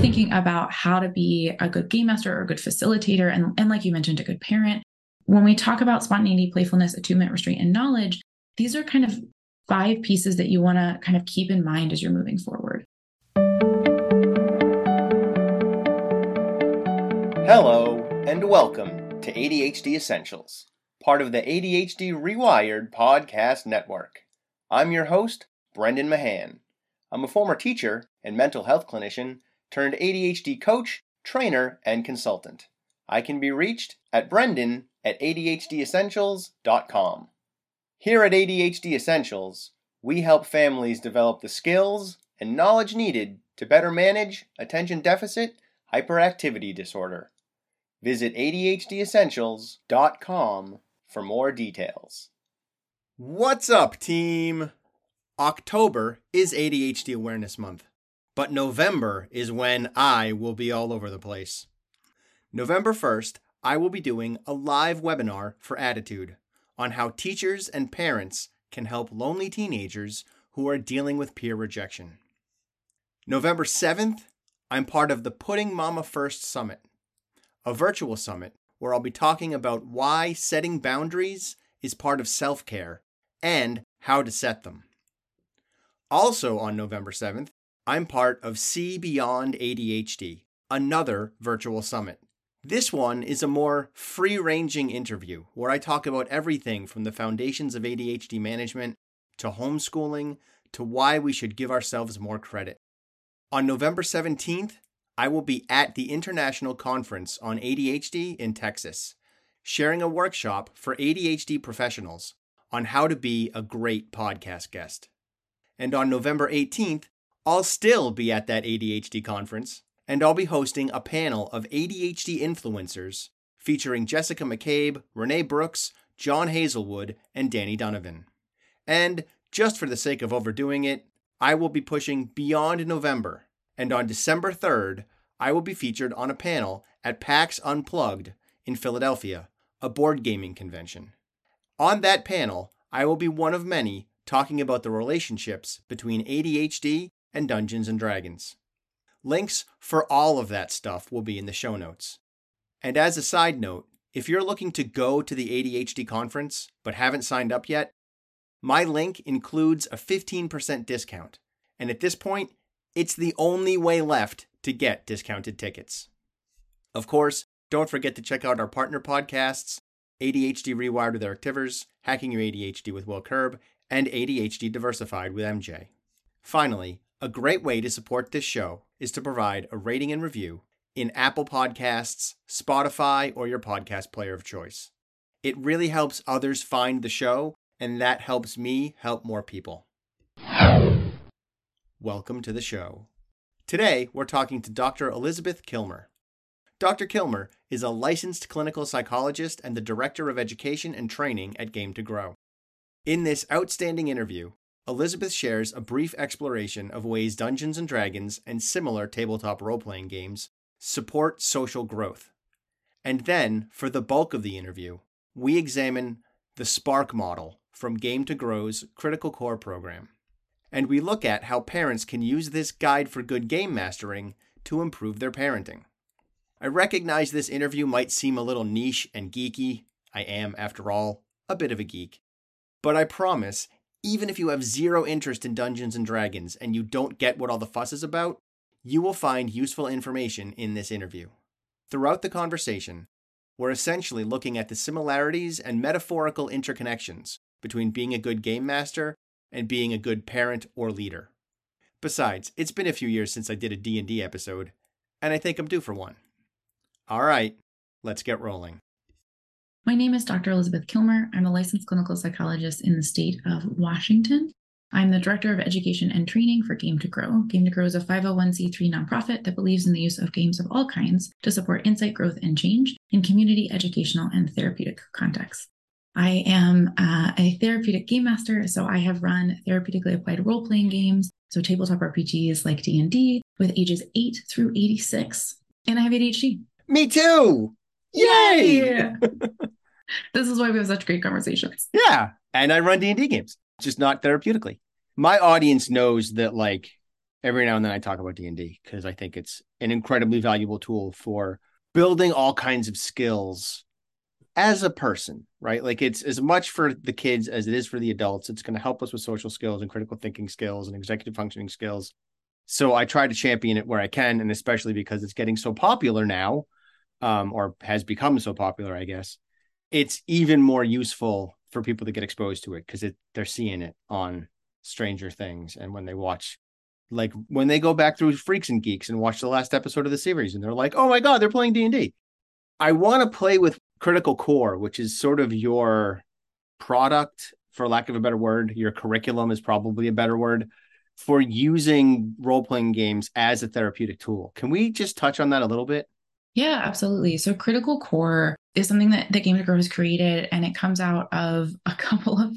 thinking about how to be a good game master or a good facilitator, and, and like you mentioned, a good parent, when we talk about spontaneity, playfulness, attunement, restraint, and knowledge, these are kind of five pieces that you want to kind of keep in mind as you're moving forward. Hello, and welcome to ADHD Essentials, part of the ADHD Rewired podcast network. I'm your host, Brendan Mahan. I'm a former teacher and mental health clinician turned ADHD coach, trainer, and consultant. I can be reached at brendan at ADHDessentials.com. Here at ADHD Essentials, we help families develop the skills and knowledge needed to better manage attention deficit hyperactivity disorder. Visit ADHDessentials.com for more details. What's up, team? October is ADHD Awareness Month, but November is when I will be all over the place. November 1st, I will be doing a live webinar for ADDitude on how teachers and parents can help lonely teenagers who are dealing with peer rejection. November 7th, I'm part of the Putting Mama First Summit, a virtual summit where I'll be talking about why setting boundaries is part of self care and how to set them. Also on November 7th, I'm part of See Beyond ADHD, another virtual summit. This one is a more free ranging interview where I talk about everything from the foundations of ADHD management to homeschooling to why we should give ourselves more credit. On November 17th, I will be at the International Conference on ADHD in Texas, sharing a workshop for ADHD professionals on how to be a great podcast guest. And on November 18th, I'll still be at that ADHD conference and I'll be hosting a panel of ADHD influencers featuring Jessica McCabe, Renee Brooks, John Hazelwood, and Danny Donovan. And just for the sake of overdoing it, I will be pushing beyond November, and on December 3rd, I will be featured on a panel at PAX Unplugged in Philadelphia, a board gaming convention. On that panel, I will be one of many talking about the relationships between ADHD and Dungeons and Dragons. Links for all of that stuff will be in the show notes. And as a side note, if you're looking to go to the ADHD conference but haven't signed up yet, my link includes a 15% discount. And at this point, it's the only way left to get discounted tickets. Of course, don't forget to check out our partner podcasts ADHD Rewired with Eric Tivers, Hacking Your ADHD with Will Curb, and ADHD Diversified with MJ. Finally, a great way to support this show is to provide a rating and review in Apple Podcasts, Spotify, or your podcast player of choice. It really helps others find the show, and that helps me help more people. Welcome to the show. Today, we're talking to Dr. Elizabeth Kilmer. Dr. Kilmer is a licensed clinical psychologist and the Director of Education and Training at Game to Grow. In this outstanding interview, Elizabeth shares a brief exploration of ways Dungeons and Dragons and similar tabletop role playing games support social growth. And then, for the bulk of the interview, we examine the Spark model from Game to Grow's Critical Core program. And we look at how parents can use this guide for good game mastering to improve their parenting. I recognize this interview might seem a little niche and geeky. I am, after all, a bit of a geek. But I promise even if you have zero interest in Dungeons and Dragons and you don't get what all the fuss is about, you will find useful information in this interview. Throughout the conversation, we're essentially looking at the similarities and metaphorical interconnections between being a good game master and being a good parent or leader. Besides, it's been a few years since I did a D&D episode, and I think I'm due for one. All right, let's get rolling. My name is Dr. Elizabeth Kilmer. I'm a licensed clinical psychologist in the state of Washington. I'm the Director of Education and Training for Game to Grow. Game to Grow is a 501c3 nonprofit that believes in the use of games of all kinds to support insight, growth, and change in community, educational, and therapeutic contexts. I am uh, a therapeutic game master, so I have run therapeutically applied role-playing games, so tabletop RPGs like D&D with ages 8 through 86. And I have ADHD. Me too. Yay! this is why we have such great conversations. Yeah. And I run D&D games, just not therapeutically. My audience knows that like every now and then I talk about D&D because I think it's an incredibly valuable tool for building all kinds of skills as a person, right? Like it's as much for the kids as it is for the adults. It's going to help us with social skills and critical thinking skills and executive functioning skills. So I try to champion it where I can, and especially because it's getting so popular now, um, or has become so popular, I guess. It's even more useful for people to get exposed to it because they're seeing it on Stranger Things, and when they watch like when they go back through Freaks and Geeks and watch the last episode of the series, and they're like, "Oh my god, they're playing D and D." I want to play with Critical Core, which is sort of your product, for lack of a better word. Your curriculum is probably a better word for using role playing games as a therapeutic tool. Can we just touch on that a little bit? Yeah, absolutely. So, Critical Core is something that, that Game to Grow has created, and it comes out of a couple of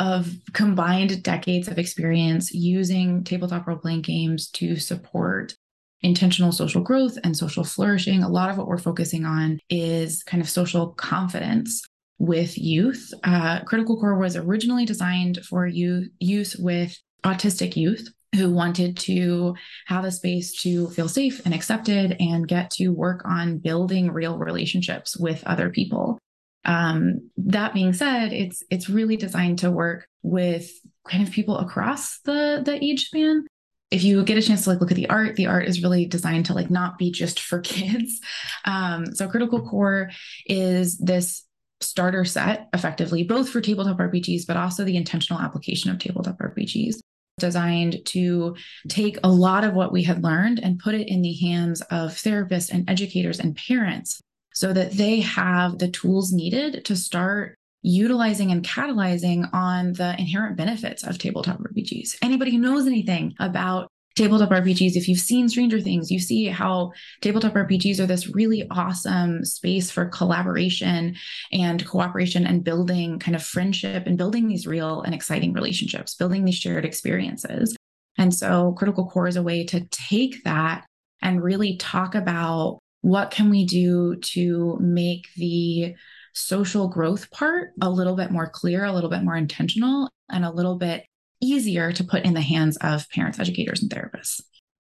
of combined decades of experience using tabletop role playing games to support intentional social growth and social flourishing. A lot of what we're focusing on is kind of social confidence with youth. Uh, Critical Core was originally designed for you, use with autistic youth who wanted to have a space to feel safe and accepted and get to work on building real relationships with other people. Um, that being said, it's it's really designed to work with kind of people across the the age span. If you get a chance to like look at the art, the art is really designed to like not be just for kids. Um, so Critical Core is this starter set effectively both for tabletop RPGs but also the intentional application of tabletop RPGs designed to take a lot of what we had learned and put it in the hands of therapists and educators and parents so that they have the tools needed to start utilizing and catalyzing on the inherent benefits of tabletop RPGs. Anybody who knows anything about tabletop RPGs, if you've seen Stranger Things, you see how tabletop RPGs are this really awesome space for collaboration and cooperation and building kind of friendship and building these real and exciting relationships, building these shared experiences. And so Critical Core is a way to take that and really talk about what can we do to make the social growth part a little bit more clear, a little bit more intentional, and a little bit easier to put in the hands of parents, educators, and therapists.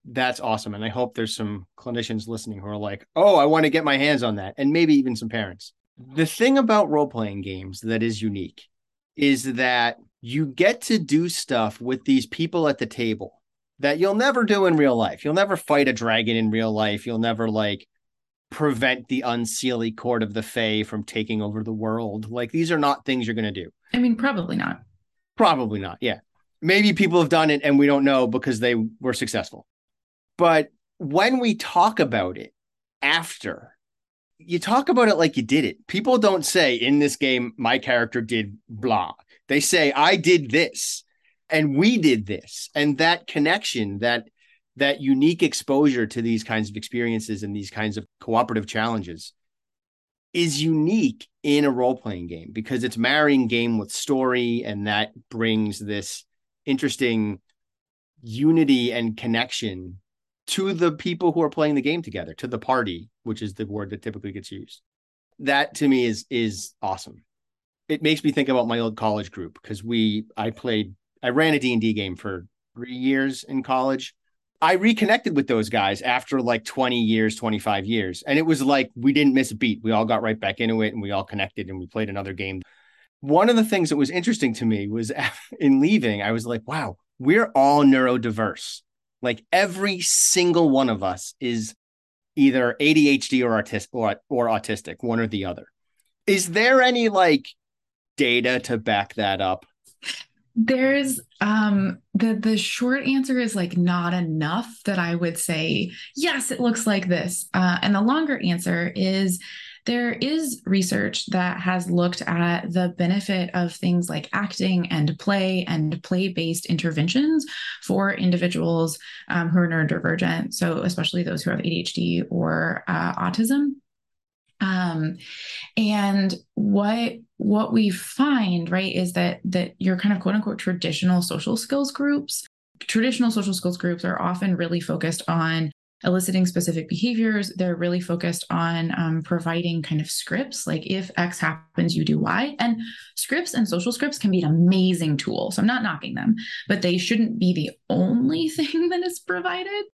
That's awesome. And I hope there's some clinicians listening who are like, oh, I want to get my hands on that. And maybe even some parents. The thing about role playing games that is unique is that you get to do stuff with these people at the table that you'll never do in real life. You'll never fight a dragon in real life. You'll never like prevent the unseelie court of the Fae from taking over the world. Like these are not things you're going to do. I mean, probably not. Probably not. Yeah maybe people have done it and we don't know because they were successful. But when we talk about it after, you talk about it like you did it. People don't say in this game, my character did blah. They say, I did this and we did this. And that connection, that that unique exposure to these kinds of experiences and these kinds of cooperative challenges is unique in a role playing game because it's marrying game with story and that brings this interesting unity and connection to the people who are playing the game together, to the party, which is the word that typically gets used. That to me is is awesome. It makes me think about my old college group because we I played I ran a D&D game for 3 years in college. I reconnected with those guys after like 20 years, 25 years. And it was like we didn't miss a beat. We all got right back into it and we all connected and we played another game one of the things that was interesting to me was in leaving, I was like, wow, we're all neurodiverse. Like every single one of us is either ADHD or autistic or, or autistic, one or the other. Is there any like data to back that up? There's um the the short answer is like not enough that I would say yes it looks like this. Uh, and the longer answer is there is research that has looked at the benefit of things like acting and play and play based interventions for individuals um, who are neurodivergent. So, especially those who have ADHD or uh, autism. Um, and what what we find right is that that your kind of quote unquote traditional social skills groups traditional social skills groups are often really focused on eliciting specific behaviors. They're really focused on um, providing kind of scripts, like if X happens, you do Y. And scripts and social scripts can be an amazing tool. So I'm not knocking them, but they shouldn't be the only thing that is provided.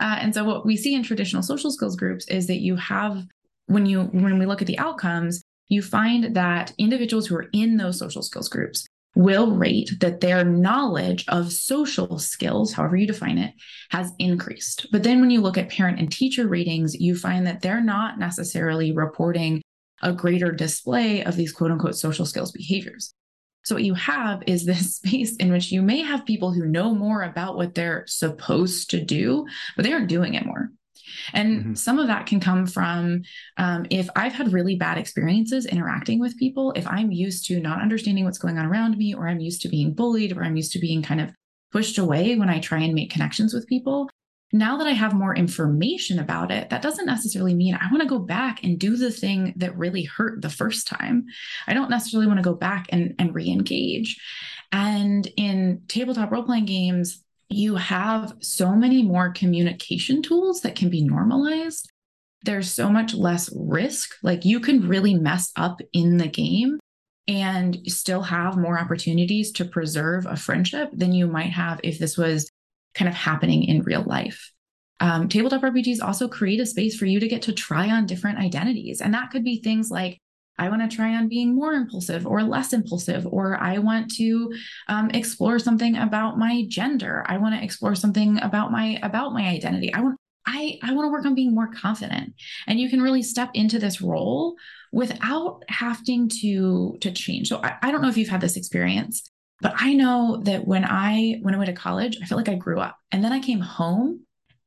Uh, and so what we see in traditional social skills groups is that you have when you when we look at the outcomes, you find that individuals who are in those social skills groups will rate that their knowledge of social skills, however you define it, has increased. But then when you look at parent and teacher ratings, you find that they're not necessarily reporting a greater display of these quote unquote social skills behaviors. So, what you have is this space in which you may have people who know more about what they're supposed to do, but they aren't doing it more. And mm-hmm. some of that can come from um, if I've had really bad experiences interacting with people, if I'm used to not understanding what's going on around me, or I'm used to being bullied, or I'm used to being kind of pushed away when I try and make connections with people. Now that I have more information about it, that doesn't necessarily mean I want to go back and do the thing that really hurt the first time. I don't necessarily want to go back and, and re engage. And in tabletop role playing games, you have so many more communication tools that can be normalized. There's so much less risk. Like you can really mess up in the game and still have more opportunities to preserve a friendship than you might have if this was kind of happening in real life. Um, tabletop RPGs also create a space for you to get to try on different identities. And that could be things like I want to try on being more impulsive or less impulsive, or I want to um, explore something about my gender. I want to explore something about my about my identity. I want I I want to work on being more confident. And you can really step into this role without having to to change. So I, I don't know if you've had this experience, but I know that when I when I went to college, I felt like I grew up. And then I came home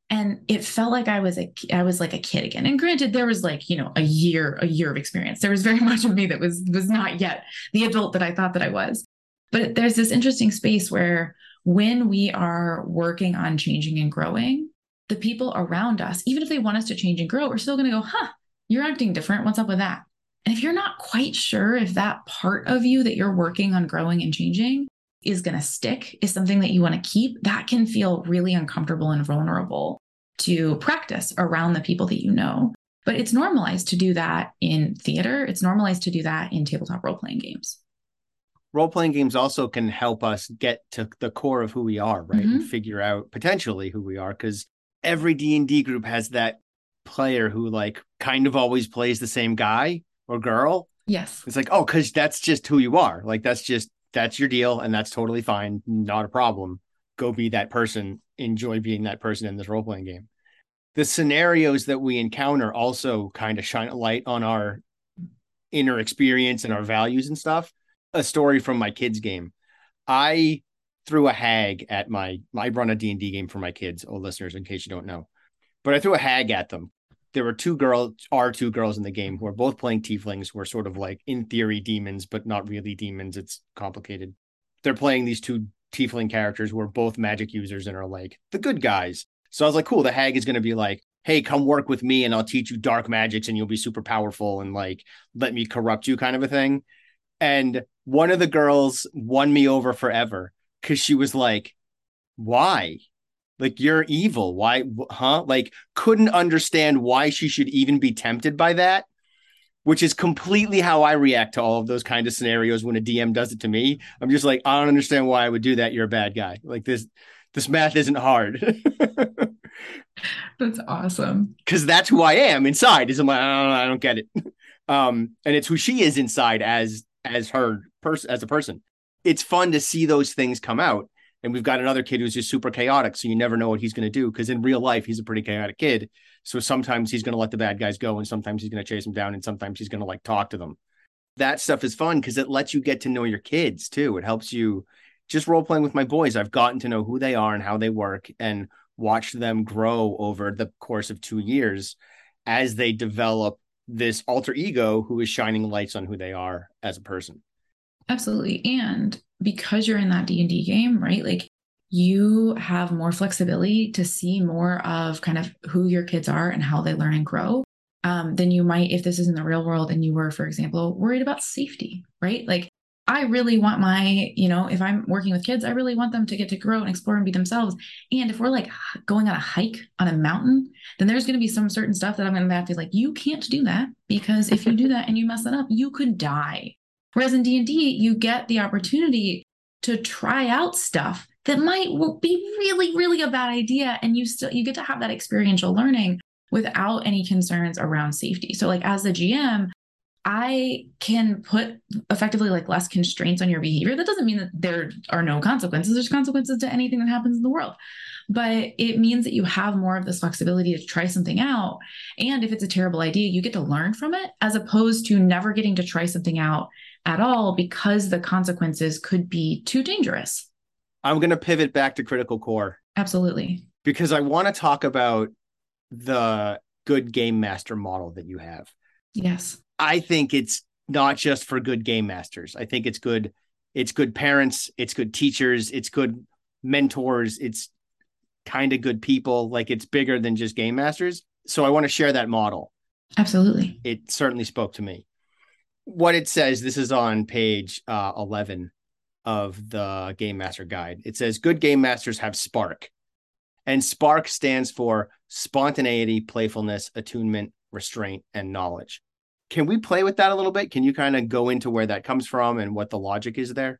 and it felt like I was a I was like a kid again. And granted, there was like you know a year a year of experience. There was very much of me that was was not yet the adult that I thought that I was. But there's this interesting space where when we are working on changing and growing, the people around us, even if they want us to change and grow, we're still going to go, huh, you're acting different. What's up with that? And if you're not quite sure if that part of you that you're working on growing and changing is going to stick, is something that you want to keep, that can feel really uncomfortable and vulnerable to practice around the people that you know. But it's normalized to do that in theater, it's normalized to do that in tabletop role playing games. Role playing games also can help us get to the core of who we are, right? Mm-hmm. And figure out potentially who we are because every D&D group has that player who like kind of always plays the same guy or girl. Yes. It's like, oh, cuz that's just who you are. Like that's just that's your deal and that's totally fine, not a problem. Go be that person enjoy being that person in this role playing game. The scenarios that we encounter also kind of shine a light on our inner experience and our values and stuff. A story from my kids' game. I threw a hag at my I run a D&D game for my kids, oh listeners, in case you don't know. But I threw a hag at them. There were two girls, are two girls in the game who are both playing tieflings, who are sort of like in theory demons, but not really demons. It's complicated. They're playing these two tiefling characters who are both magic users and are like the good guys. So I was like, cool, the hag is going to be like, hey, come work with me and I'll teach you dark magics and you'll be super powerful and like let me corrupt you kind of a thing. And one of the girls won me over forever because she was like, why? Like, you're evil. Why? Huh? Like, couldn't understand why she should even be tempted by that which is completely how I react to all of those kind of scenarios when a DM does it to me. I'm just like, I don't understand why I would do that. You're a bad guy. Like this, this math isn't hard. that's awesome. Because that's who I am inside. Is I'm like, I don't, I don't get it. Um, and it's who she is inside as as her person as a person. It's fun to see those things come out. And we've got another kid who's just super chaotic, so you never know what he's going to do. Because in real life, he's a pretty chaotic kid. So sometimes he's going to let the bad guys go, and sometimes he's going to chase them down, and sometimes he's going to like talk to them. That stuff is fun because it lets you get to know your kids too. It helps you just role playing with my boys. I've gotten to know who they are and how they work, and watched them grow over the course of two years as they develop this alter ego who is shining lights on who they are as a person. Absolutely. And because you're in that D&D game, right? Like you have more flexibility to see more of kind of who your kids are and how they learn and grow um, than you might if this is in the real world and you were, for example, worried about safety, right? Like I really want my, you know, if I'm working with kids, I really want them to get to grow and explore and be themselves. And if we're like going on a hike on a mountain, then there's going to be some certain stuff that I'm going to have to be like, you can't do that because if you do that and you mess it up, you could die. Whereas in D&D, you get the opportunity to try out stuff that might be really, really a bad idea. And you still, you get to have that experiential learning without any concerns around safety. So like as the GM, I can put effectively like less constraints on your behavior. That doesn't mean that there are no consequences. There's consequences to anything that happens in the world. But it means that you have more of this flexibility to try something out. And if it's a terrible idea, you get to learn from it as opposed to never getting to try something out at all because the consequences could be too dangerous. I'm going to pivot back to critical core. Absolutely. Because I want to talk about the good game master model that you have. Yes. I think it's not just for good game masters. I think it's good it's good parents, it's good teachers, it's good mentors, it's kind of good people. Like it's bigger than just game masters. So I want to share that model. Absolutely. It certainly spoke to me. What it says, this is on page uh, 11 of the Game Master Guide. It says good game masters have spark. And spark stands for spontaneity, playfulness, attunement, restraint, and knowledge. Can we play with that a little bit? Can you kind of go into where that comes from and what the logic is there?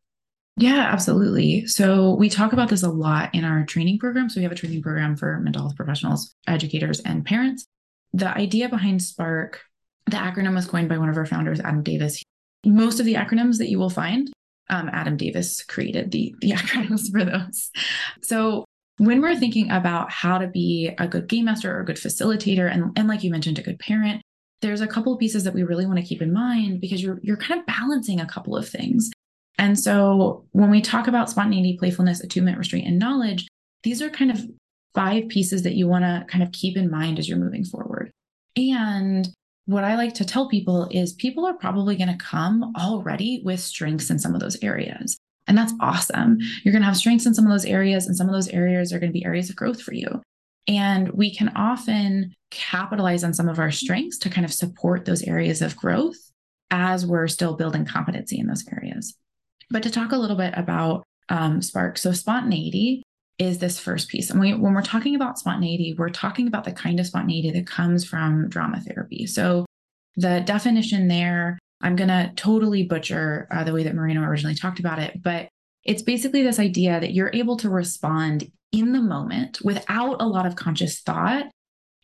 Yeah, absolutely. So we talk about this a lot in our training program. So we have a training program for mental health professionals, educators, and parents. The idea behind Spark, the acronym was coined by one of our founders, Adam Davis. Most of the acronyms that you will find, um, Adam Davis created the, the acronyms for those. So when we're thinking about how to be a good game master or a good facilitator, and, and like you mentioned, a good parent, there's a couple of pieces that we really want to keep in mind because you're you're kind of balancing a couple of things. And so when we talk about spontaneity, playfulness, attunement, restraint, and knowledge, these are kind of five pieces that you want to kind of keep in mind as you're moving forward. And what I like to tell people is people are probably going to come already with strengths in some of those areas. And that's awesome. You're going to have strengths in some of those areas, and some of those areas are going to be areas of growth for you. And we can often capitalize on some of our strengths to kind of support those areas of growth as we're still building competency in those areas. But to talk a little bit about um, Spark, so spontaneity is this first piece. And we, when we're talking about spontaneity, we're talking about the kind of spontaneity that comes from drama therapy. So the definition there, I'm going to totally butcher uh, the way that Moreno originally talked about it, but it's basically this idea that you're able to respond in the moment without a lot of conscious thought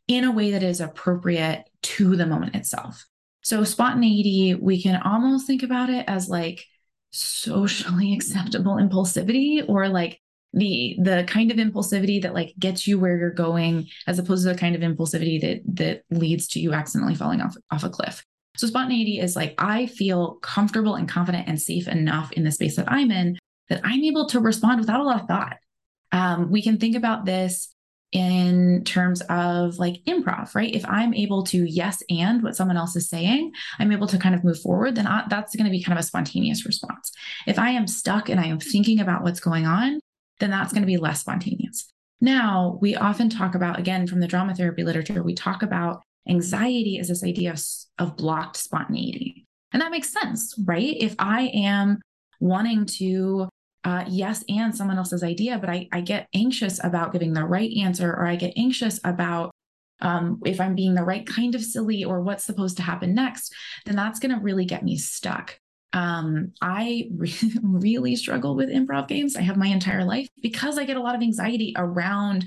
in a way that is appropriate to the moment itself. So, spontaneity, we can almost think about it as like socially acceptable impulsivity or like the the kind of impulsivity that like gets you where you're going as opposed to the kind of impulsivity that that leads to you accidentally falling off off a cliff. So spontaneity is like i feel comfortable and confident and safe enough in the space that i'm in that i'm able to respond without a lot of thought. Um, we can think about this in terms of like improv, right? If I'm able to yes and what someone else is saying, I'm able to kind of move forward, then I, that's going to be kind of a spontaneous response. If I am stuck and I am thinking about what's going on, then that's going to be less spontaneous. Now, we often talk about, again, from the drama therapy literature, we talk about anxiety as this idea of, of blocked spontaneity. And that makes sense, right? If I am wanting to uh, yes and someone else's idea, but I, I get anxious about giving the right answer, or I get anxious about um, if I'm being the right kind of silly or what's supposed to happen next, then that's going to really get me stuck. Um, I re- really struggle with improv games. I have my entire life because I get a lot of anxiety around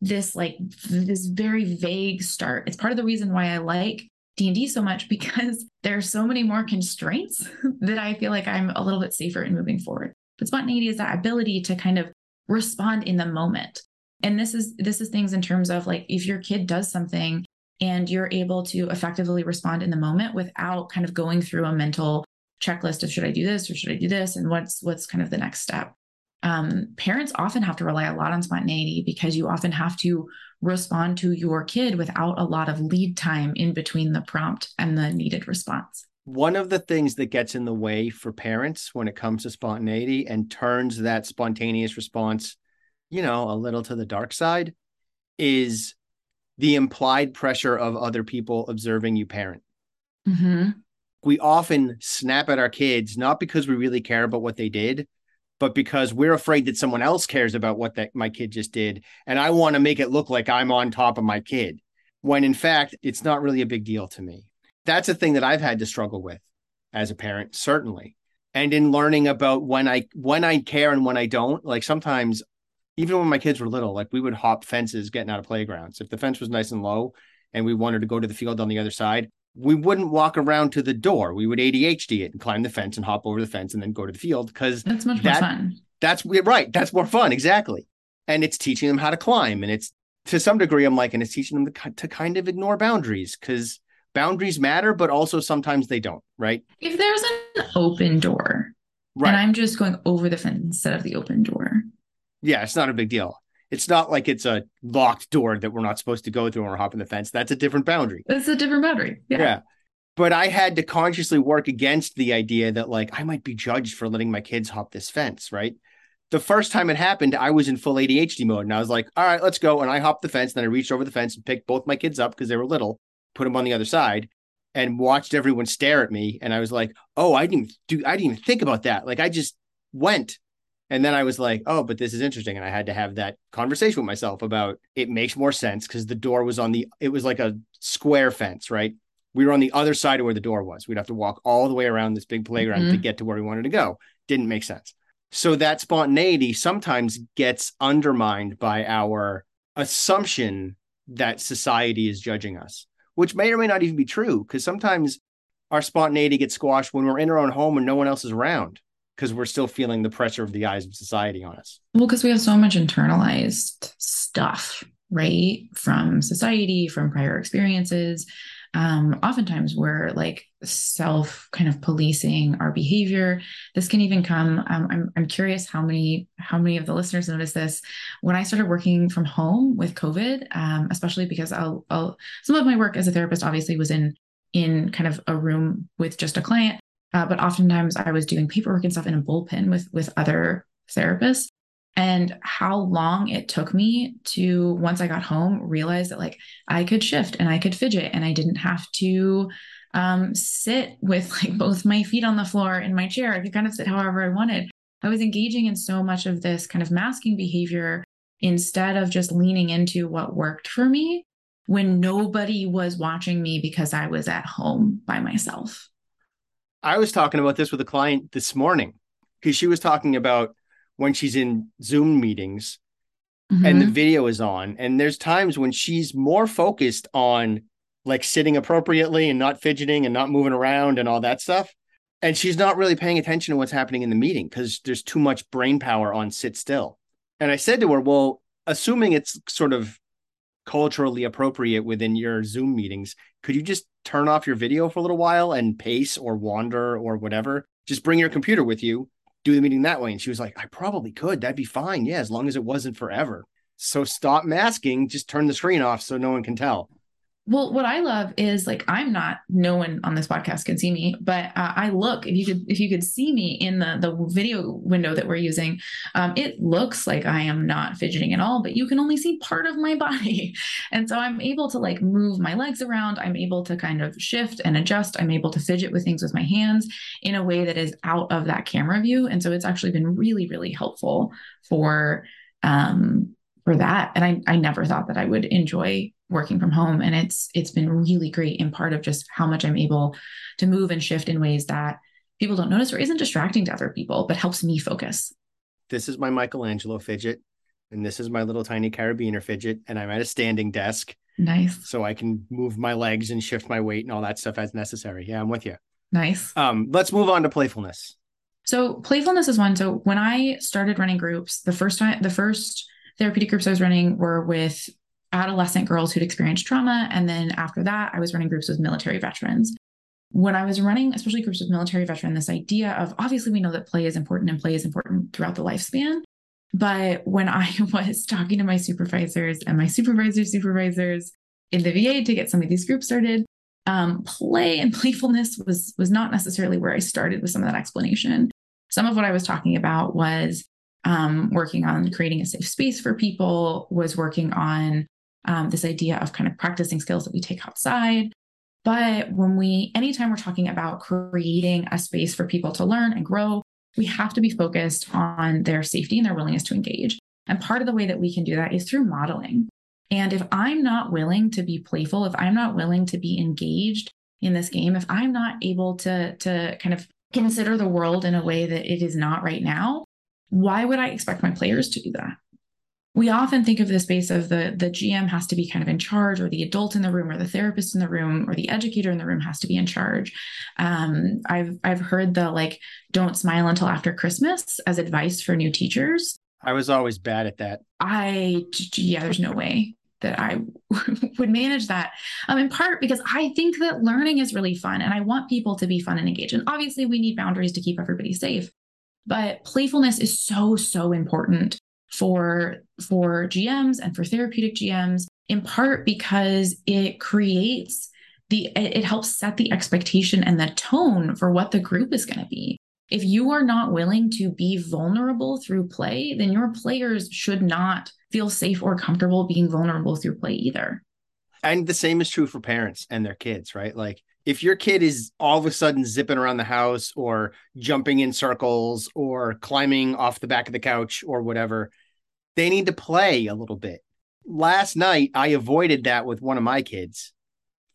this like this very vague start. It's part of the reason why I like D&D so much because there's so many more constraints that I feel like I'm a little bit safer in moving forward. But spontaneity is that ability to kind of respond in the moment. And this is this is things in terms of like if your kid does something and you're able to effectively respond in the moment without kind of going through a mental checklist of should I do this or should I do this and what's what's kind of the next step. Um, parents often have to rely a lot on spontaneity because you often have to respond to your kid without a lot of lead time in between the prompt and the needed response one of the things that gets in the way for parents when it comes to spontaneity and turns that spontaneous response, you know, a little to the dark side is the implied pressure of other people observing you parent. Mm-hmm. we often snap at our kids, not because we really care about what they did, but because we're afraid that someone else cares about what that my kid just did. And I want to make it look like I'm on top of my kid. When in fact, it's not really a big deal to me. That's a thing that I've had to struggle with as a parent, certainly. And in learning about when I when I care and when I don't, like sometimes even when my kids were little, like we would hop fences getting out of playgrounds. If the fence was nice and low and we wanted to go to the field on the other side, we wouldn't walk around to the door. We would ADHD it and climb the fence and hop over the fence and then go to the field because that's much that, more fun. That's right. That's more fun. Exactly. And it's teaching them how to climb. And it's to some degree, I'm like, and it's teaching them to, to kind of ignore boundaries because boundaries matter, but also sometimes they don't. Right. If there's an open door, right. and I'm just going over the fence instead of the open door. Yeah, it's not a big deal. It's not like it's a locked door that we're not supposed to go through when we're hopping the fence. That's a different boundary. That's a different boundary. Yeah. yeah. But I had to consciously work against the idea that like I might be judged for letting my kids hop this fence, right? The first time it happened, I was in full ADHD mode and I was like, all right, let's go. And I hopped the fence. And Then I reached over the fence and picked both my kids up because they were little, put them on the other side and watched everyone stare at me. And I was like, oh, I didn't do, I didn't even think about that. Like I just went and then I was like, oh, but this is interesting. And I had to have that conversation with myself about it makes more sense because the door was on the, it was like a square fence, right? We were on the other side of where the door was. We'd have to walk all the way around this big playground mm-hmm. to get to where we wanted to go. Didn't make sense. So that spontaneity sometimes gets undermined by our assumption that society is judging us, which may or may not even be true because sometimes our spontaneity gets squashed when we're in our own home and no one else is around because we're still feeling the pressure of the eyes of society on us. Well, because we have so much internalized stuff, right? From society, from prior experiences. Um, oftentimes we're like self kind of policing our behavior. This can even come. Um, I'm, I'm curious how many how many of the listeners notice this when I started working from home with COVID, um, especially because I'll, I'll some of my work as a therapist obviously was in in kind of a room with just a client uh, but oftentimes I was doing paperwork and stuff in a bullpen with with other therapists. And how long it took me to once I got home realize that like I could shift and I could fidget and I didn't have to um, sit with like both my feet on the floor in my chair. I could kind of sit however I wanted. I was engaging in so much of this kind of masking behavior instead of just leaning into what worked for me when nobody was watching me because I was at home by myself. I was talking about this with a client this morning because she was talking about when she's in Zoom meetings mm-hmm. and the mm-hmm. video is on. And there's times when she's more focused on like sitting appropriately and not fidgeting and not moving around and all that stuff. And she's not really paying attention to what's happening in the meeting because there's too much brain power on sit still. And I said to her, Well, assuming it's sort of culturally appropriate within your Zoom meetings, could you just turn off your video for a little while and pace or wander or whatever? Just bring your computer with you, do the meeting that way. And she was like, I probably could. That'd be fine. Yeah, as long as it wasn't forever. So stop masking, just turn the screen off so no one can tell. Well, what I love is like I'm not. No one on this podcast can see me, but uh, I look. If you could, if you could see me in the the video window that we're using, um, it looks like I am not fidgeting at all. But you can only see part of my body, and so I'm able to like move my legs around. I'm able to kind of shift and adjust. I'm able to fidget with things with my hands in a way that is out of that camera view, and so it's actually been really, really helpful for um for that. And I I never thought that I would enjoy working from home and it's it's been really great in part of just how much i'm able to move and shift in ways that people don't notice or isn't distracting to other people but helps me focus. This is my michelangelo fidget and this is my little tiny carabiner fidget and i'm at a standing desk. Nice. So i can move my legs and shift my weight and all that stuff as necessary. Yeah i'm with you. Nice. Um let's move on to playfulness. So playfulness is one. So when i started running groups the first time the first therapeutic groups i was running were with adolescent girls who'd experienced trauma. And then after that, I was running groups with military veterans. When I was running, especially groups with military veterans, this idea of obviously we know that play is important and play is important throughout the lifespan. But when I was talking to my supervisors and my supervisors' supervisors in the VA to get some of these groups started, um, play and playfulness was was not necessarily where I started with some of that explanation. Some of what I was talking about was um, working on creating a safe space for people, was working on um, this idea of kind of practicing skills that we take outside. But when we, anytime we're talking about creating a space for people to learn and grow, we have to be focused on their safety and their willingness to engage. And part of the way that we can do that is through modeling. And if I'm not willing to be playful, if I'm not willing to be engaged in this game, if I'm not able to, to kind of consider the world in a way that it is not right now, why would I expect my players to do that? We often think of the space of the the GM has to be kind of in charge, or the adult in the room, or the therapist in the room, or the educator in the room has to be in charge. Um, I've I've heard the like don't smile until after Christmas as advice for new teachers. I was always bad at that. I yeah, there's no way that I would manage that. Um, in part because I think that learning is really fun, and I want people to be fun and engaged. And obviously, we need boundaries to keep everybody safe. But playfulness is so so important for for GMs and for therapeutic GMs in part because it creates the it helps set the expectation and the tone for what the group is going to be. If you are not willing to be vulnerable through play, then your players should not feel safe or comfortable being vulnerable through play either. And the same is true for parents and their kids, right? Like if your kid is all of a sudden zipping around the house or jumping in circles or climbing off the back of the couch or whatever, they need to play a little bit. Last night, I avoided that with one of my kids,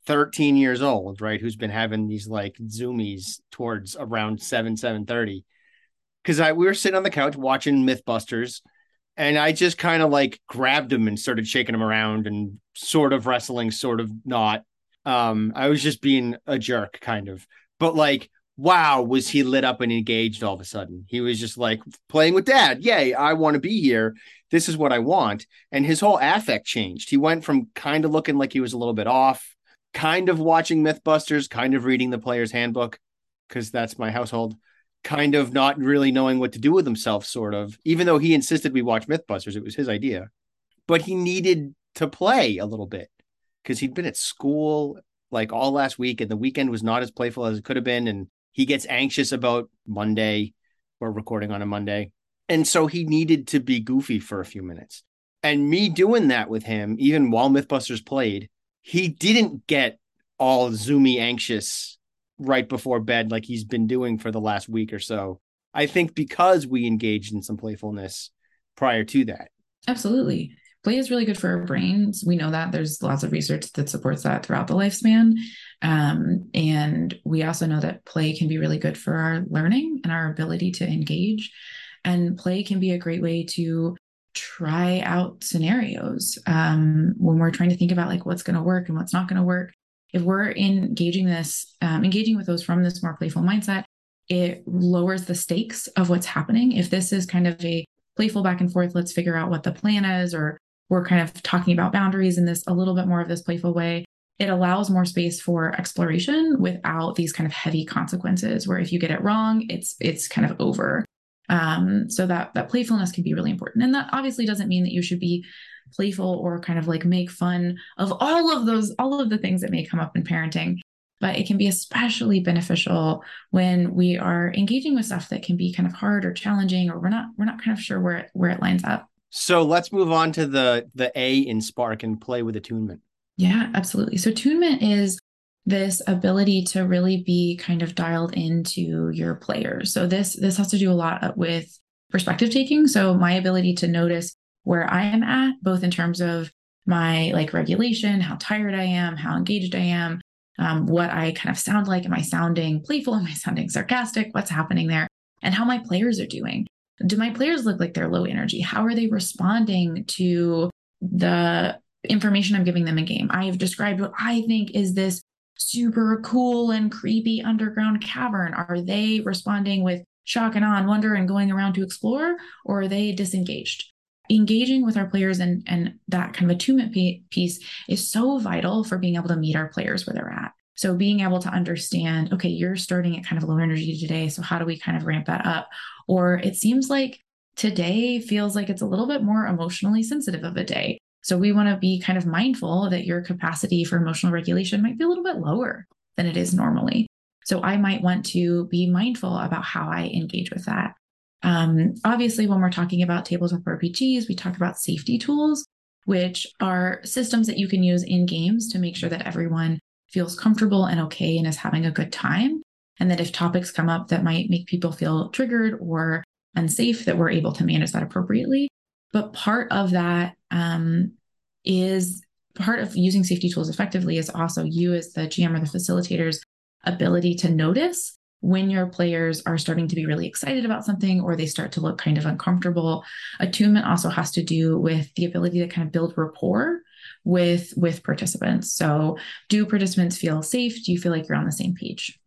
13 years old, right? Who's been having these like zoomies towards around 7, 7.30. Because I we were sitting on the couch watching Mythbusters, and I just kind of like grabbed him and started shaking him around and sort of wrestling, sort of not. Um, I was just being a jerk, kind of. But like wow, was he lit up and engaged all of a sudden? He was just like playing with dad. Yay, I want to be here. This is what I want. And his whole affect changed. He went from kind of looking like he was a little bit off, kind of watching Mythbusters, kind of reading the player's handbook, because that's my household, kind of not really knowing what to do with himself, sort of, even though he insisted we watch Mythbusters. It was his idea. But he needed to play a little bit because he'd been at school like all last week and the weekend was not as playful as it could have been. And he gets anxious about Monday. We're recording on a Monday. And so he needed to be goofy for a few minutes. And me doing that with him, even while Mythbusters played, he didn't get all zoomy anxious right before bed like he's been doing for the last week or so. I think because we engaged in some playfulness prior to that. Absolutely play is really good for our brains. We know that there's lots of research that supports that throughout the lifespan. Um, and we also know that play can be really good for our learning and our ability to engage. And play can be a great way to try out scenarios um, when we're trying to think about like what's going to work and what's not going to work. If we're engaging this, um, engaging with those from this more playful mindset, it lowers the stakes of what's happening. If this is kind of a playful back and forth, let's figure out what the plan is or we're kind of talking about boundaries in this a little bit more of this playful way it allows more space for exploration without these kind of heavy consequences where if you get it wrong it's it's kind of over. Um, so that that playfulness can be really important. And that obviously doesn't mean that you should be playful or kind of like make fun of all of those all of the things that may come up in parenting but it can be especially beneficial when we are engaging with stuff that can be kind of hard or challenging or we're not we're not kind of sure where it, where it lines up. So let's move on to the the A in Spark and play with attunement. Yeah, absolutely. So attunement is this ability to really be kind of dialed into your players. So this this has to do a lot with perspective taking. So my ability to notice where I am at, both in terms of my like regulation, how tired I am, how engaged I am, um, what I kind of sound like. Am I sounding playful? Am I sounding sarcastic? What's happening there? And how my players are doing do my players look like they're low energy? How are they responding to the information I'm giving them in game? I have described what I think is this super cool and creepy underground cavern. Are they responding with shock and awe and wonder and going around to explore, or are they disengaged? Engaging with our players and, and that kind of attunement piece is so vital for being able to meet our players where they're at. So being able to understand, okay, you're starting at kind of low energy today. So how do we kind of ramp that up? Or it seems like today feels like it's a little bit more emotionally sensitive of a day. So we want to be kind of mindful that your capacity for emotional regulation might be a little bit lower than it is normally. So I might want to be mindful about how I engage with that. Um, obviously, when we're talking about tabletop RPGs, we talk about safety tools, which are systems that you can use in games to make sure that everyone feels comfortable and okay and is having a good time. And that if topics come up that might make people feel triggered or unsafe, that we're able to manage that appropriately. But part of that um, is part of using safety tools effectively is also you as the GM or the facilitator's ability to notice when your players are starting to be really excited about something or they start to look kind of uncomfortable. Attunement also has to do with the ability to kind of build rapport with with participants. So, do participants feel safe? Do you feel like you're on the same page?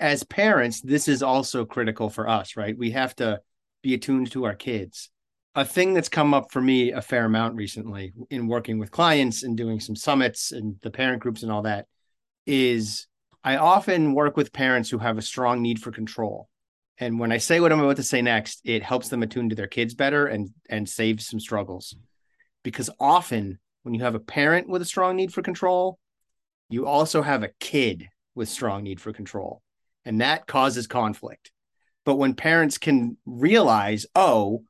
As parents, this is also critical for us, right? We have to be attuned to our kids. A thing that's come up for me a fair amount recently in working with clients and doing some summits and the parent groups and all that is I often work with parents who have a strong need for control. And when I say what I'm about to say next, it helps them attune to their kids better and and saves some struggles. Because often when you have a parent with a strong need for control, you also have a kid with strong need for control. And that causes conflict. But when parents can realize, oh,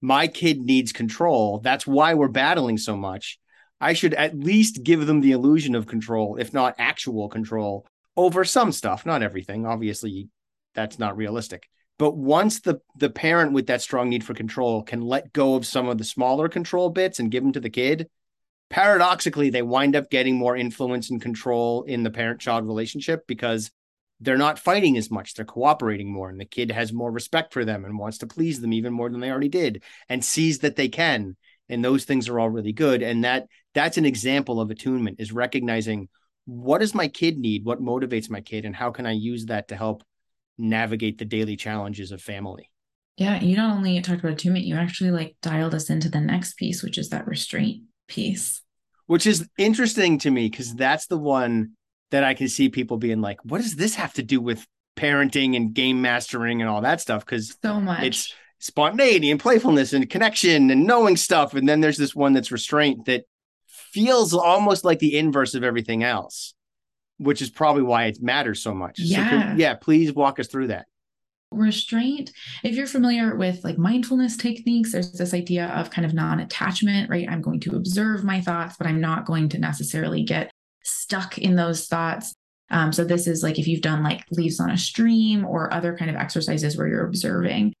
my kid needs control, that's why we're battling so much. I should at least give them the illusion of control, if not actual control, over some stuff, not everything. Obviously, that's not realistic. But once the the parent with that strong need for control can let go of some of the smaller control bits and give them to the kid, paradoxically, they wind up getting more influence and control in the parent child relationship because they're not fighting as much. They're cooperating more, and the kid has more respect for them and wants to please them even more than they already did and sees that they can. And those things are all really good. And that that's an example of attunement is recognizing what does my kid need? What motivates my kid? And how can I use that to help navigate the daily challenges of family? Yeah, you not only talked about attunement, you actually like dialed us into the next piece, which is that restraint piece. Which is interesting to me because that's the one that I can see people being like, what does this have to do with parenting and game mastering and all that stuff? Because so much it's spontaneity and playfulness and connection and knowing stuff. And then there's this one that's restraint that feels almost like the inverse of everything else, which is probably why it matters so much. Yeah. So can, yeah, please walk us through that. Restraint, if you're familiar with like mindfulness techniques, there's this idea of kind of non attachment, right? I'm going to observe my thoughts, but I'm not going to necessarily get stuck in those thoughts. Um, so, this is like if you've done like leaves on a stream or other kind of exercises where you're observing.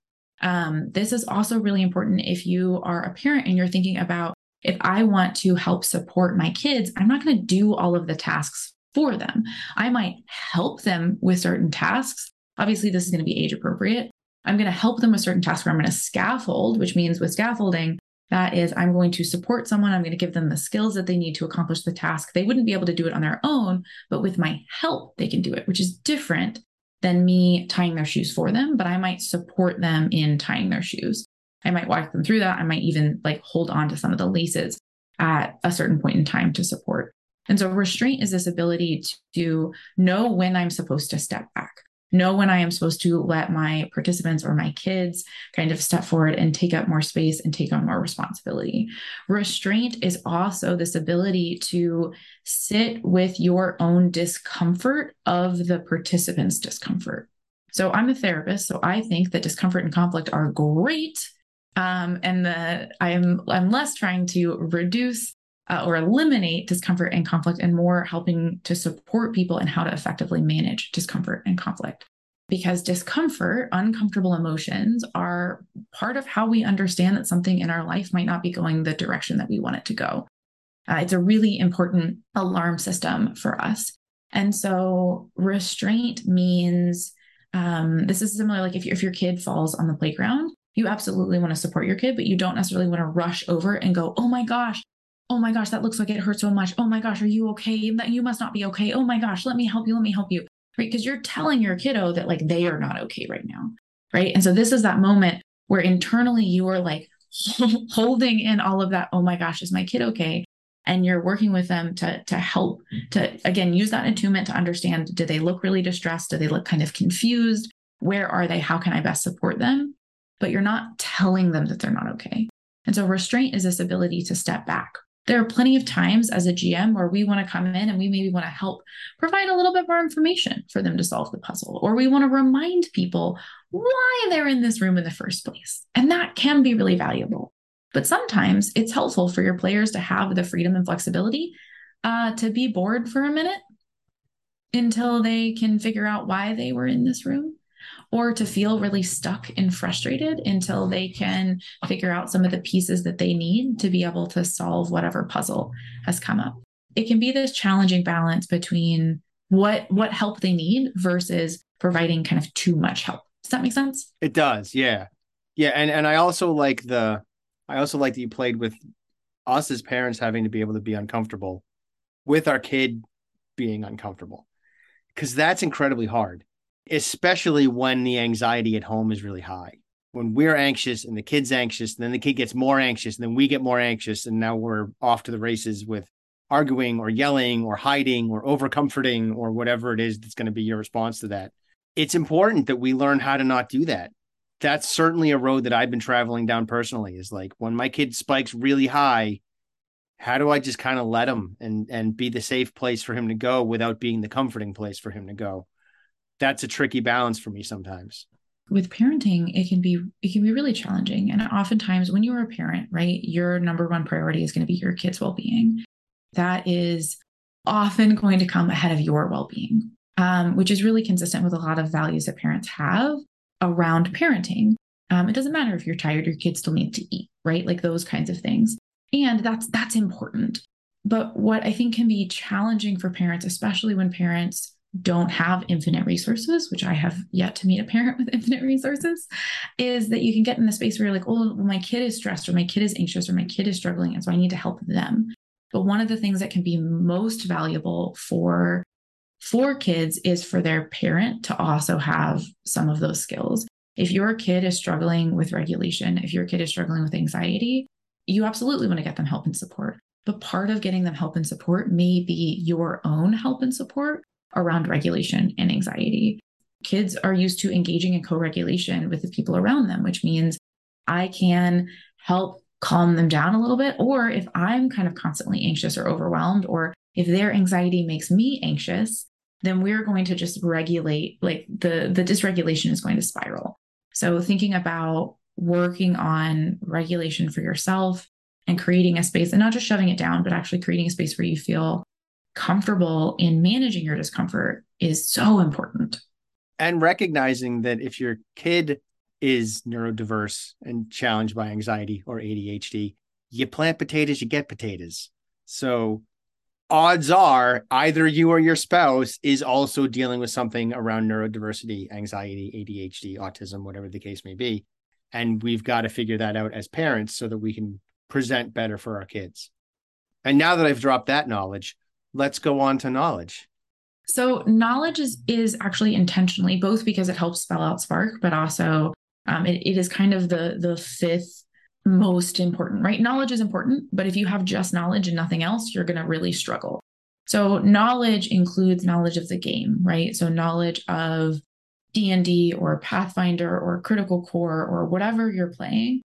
Um, this is also really important if you are a parent and you're thinking about if I want to help support my kids, I'm not going to do all of the tasks for them. I might help them with certain tasks. Obviously, this is going to be age appropriate. I'm going to help them with certain tasks where I'm going to scaffold, which means with scaffolding, that is, I'm going to support someone. I'm going to give them the skills that they need to accomplish the task. They wouldn't be able to do it on their own, but with my help, they can do it, which is different than me tying their shoes for them, but I might support them in tying their shoes. I might walk them through that. I might even like hold on to some of the laces at a certain point in time to support. And so restraint is this ability to know when I'm supposed to step back, know when I am supposed to let my participants or my kids kind of step forward and take up more space and take on more responsibility. Restraint is also this ability to sit with your own discomfort of the participant's discomfort. So I'm a therapist, so I think that discomfort and conflict are great um, and the I'm I'm less trying to reduce uh, or eliminate discomfort and conflict, and more helping to support people in how to effectively manage discomfort and conflict. Because discomfort, uncomfortable emotions, are part of how we understand that something in our life might not be going the direction that we want it to go. Uh, it's a really important alarm system for us. And so restraint means um, this is similar like if, if your kid falls on the playground you absolutely want to support your kid, but you don't necessarily want to rush over and go, oh my gosh, oh my gosh, that looks like it hurts so much. Oh my gosh, are you okay? That you must not be okay. Oh my gosh, let me help you. Let me help you. Right. Because you're telling your kiddo that like they are not okay right now. Right. And so this is that moment where internally you are like holding in all of that. Oh my gosh, is my kid okay? And you're working with them to to help to again use that attunement to understand do they look really distressed? Do they look kind of confused? Where are they? How can I best support them? but you're not telling them that they're not okay. And so restraint is this ability to step back. There are plenty of times as a GM where we want to come in and we maybe want to help provide a little bit more information for them to solve the puzzle, or we want to remind people why they're in this room in the first place. And that can be really valuable. But sometimes it's helpful for your players to have the freedom and flexibility uh, to be bored for a minute until they can figure out why they were in this room or to feel really stuck and frustrated until they can figure out some of the pieces that they need to be able to solve whatever puzzle has come up. It can be this challenging balance between what what help they need versus providing kind of too much help. Does that make sense? It does. Yeah. Yeah, and and I also like the I also like that you played with us as parents having to be able to be uncomfortable with our kid being uncomfortable because that's incredibly hard, especially when the anxiety at home is really high. When we're anxious and the kid's anxious, then the kid gets more anxious, and then we get more anxious, and now we're off to the races with arguing or yelling or hiding or over comforting or whatever it is that's going to be your response to that. It's important that we learn how to not do that. That's certainly a road that I've been traveling down personally is like when my kid spikes really high, how do I just kind of let him and and be the safe place for him to go without being the comforting place for him to go? That's a tricky balance for me sometimes. With parenting, it can be it can be really challenging. And oftentimes when you're a parent, right, your number one priority is going to be your kid's well-being. That is often going to come ahead of your well-being, um, which is really consistent with a lot of values that parents have around parenting. Um, it doesn't matter if you're tired, your kids still need to eat, right? Like those kinds of things and that's that's important but what i think can be challenging for parents especially when parents don't have infinite resources which i have yet to meet a parent with infinite resources is that you can get in the space where you're like oh well, my kid is stressed or my kid is anxious or my kid is struggling and so i need to help them but one of the things that can be most valuable for for kids is for their parent to also have some of those skills if your kid is struggling with regulation if your kid is struggling with anxiety you absolutely want to get them help and support. But part of getting them help and support may be your own help and support around regulation and anxiety. Kids are used to engaging in co regulation with the people around them, which means I can help calm them down a little bit. Or if I'm kind of constantly anxious or overwhelmed, or if their anxiety makes me anxious, then we're going to just regulate, like the, the dysregulation is going to spiral. So thinking about working on regulation for yourself and creating a space and not just shoving it down, but actually creating a space where you feel comfortable in managing your discomfort is so important. And recognizing that if your kid is neurodiverse and challenged by anxiety or ADHD, you plant potatoes, you get potatoes. So odds are either you or your spouse is also dealing with something around neurodiversity, anxiety, ADHD, autism, whatever the case may be and we've got to figure that out as parents so that we can present better for our kids and now that i've dropped that knowledge let's go on to knowledge. So knowledge is is actually intentionally both because it helps spell out spark but also um, it, it is kind of the the fifth most important right? Knowledge is important but if you have just knowledge and nothing else you're going to really struggle. So knowledge includes knowledge of the game right? So knowledge of D&D or Pathfinder or Critical Core or whatever you're playing,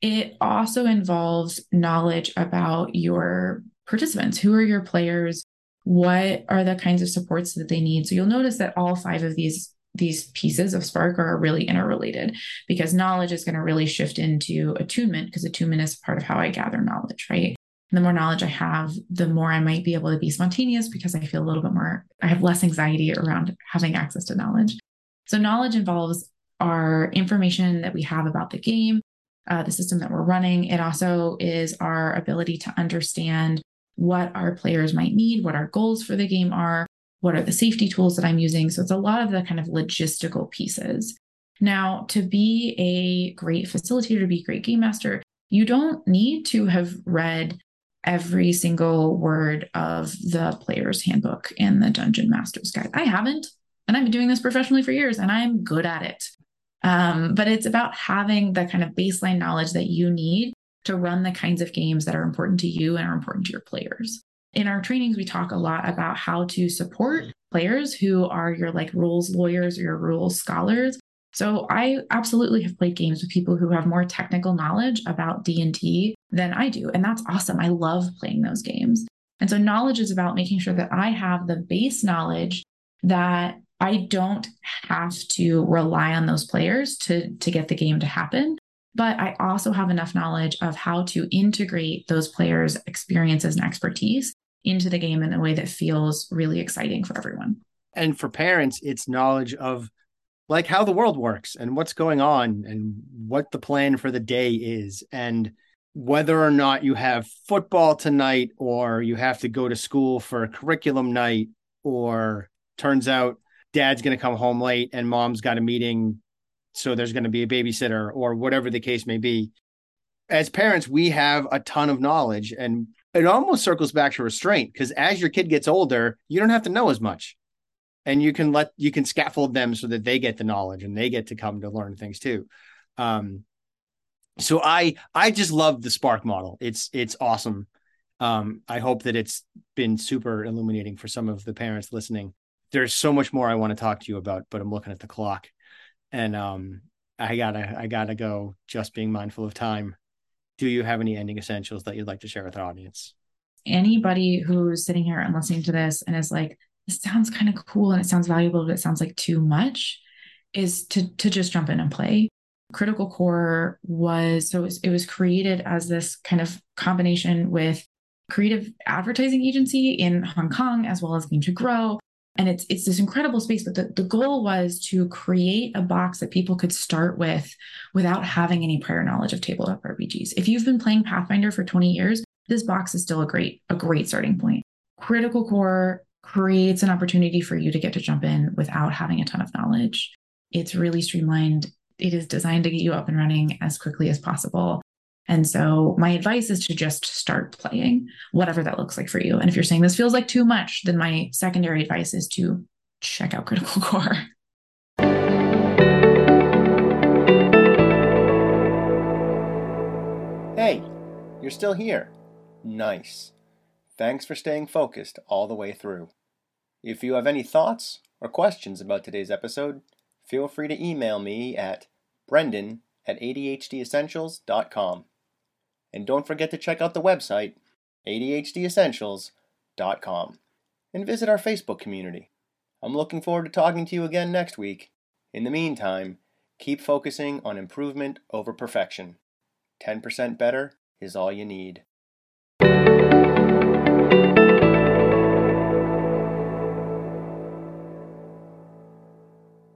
it also involves knowledge about your participants. Who are your players? What are the kinds of supports that they need? So you'll notice that all five of these these pieces of Spark are really interrelated because knowledge is going to really shift into attunement because attunement is part of how I gather knowledge, right? And the more knowledge I have, the more I might be able to be spontaneous because I feel a little bit more, I have less anxiety around having access to knowledge. So, knowledge involves our information that we have about the game, uh, the system that we're running. It also is our ability to understand what our players might need, what our goals for the game are, what are the safety tools that I'm using. So, it's a lot of the kind of logistical pieces. Now, to be a great facilitator, to be a great game master, you don't need to have read every single word of the player's handbook and the dungeon master's guide. I haven't and I've been doing this professionally for years and I'm good at it. Um, but it's about having the kind of baseline knowledge that you need to run the kinds of games that are important to you and are important to your players. In our trainings, we talk a lot about how to support players who are your like rules lawyers or your rules scholars. So I absolutely have played games with people who have more technical knowledge about D&D than I do, and that's awesome. I love playing those games. And so knowledge is about making sure that I have the base knowledge that I don't have to rely on those players to, to get the game to happen. But I also have enough knowledge of how to integrate those players' experiences and expertise into the game in a way that feels really exciting for everyone. And for parents, it's knowledge of like how the world works and what's going on and what the plan for the day is and whether or not you have football tonight or you have to go to school for a curriculum night or turns out dad's going to come home late and mom's got a meeting so there's going to be a babysitter or whatever the case may be. As parents we have a ton of knowledge and it almost circles back to restraint because as your kid gets older you don't have to know as much. And you can let you can scaffold them so that they get the knowledge and they get to come to learn things too. Um, so i i just love the spark model. It's it's awesome. Um, i hope that it's been super illuminating for some of the parents listening. There's so much more i want to talk to you about but i'm looking at the clock and um, i gotta i gotta go just being mindful of time. Do you have any ending essentials that you'd like to share with our audience? Anybody who's sitting here and listening to this and is like this sounds kind of cool and it sounds valuable but it sounds like too much is to to just jump in and play. Critical core was so it was, it was created as this kind of combination with creative advertising agency in hong kong as well as game to grow and it's it's this incredible space but the, the goal was to create a box that people could start with without having any prior knowledge of tabletop rpgs if you've been playing pathfinder for 20 years this box is still a great a great starting point. Critical core creates an opportunity for you to get to jump in without having a ton of knowledge. It's really streamlined. It is designed to get you up and running as quickly as possible and so my advice is to just start playing, whatever that looks like for you. And if you're saying this feels like too much, then my secondary advice is to check out Critical Core. Hey, you're still here. Nice. Thanks for staying focused all the way through. If you have any thoughts or questions about today's episode, feel free to email me at brendan at adhdessentials.com. And don't forget to check out the website, ADHDessentials.com, and visit our Facebook community. I'm looking forward to talking to you again next week. In the meantime, keep focusing on improvement over perfection. 10% better is all you need.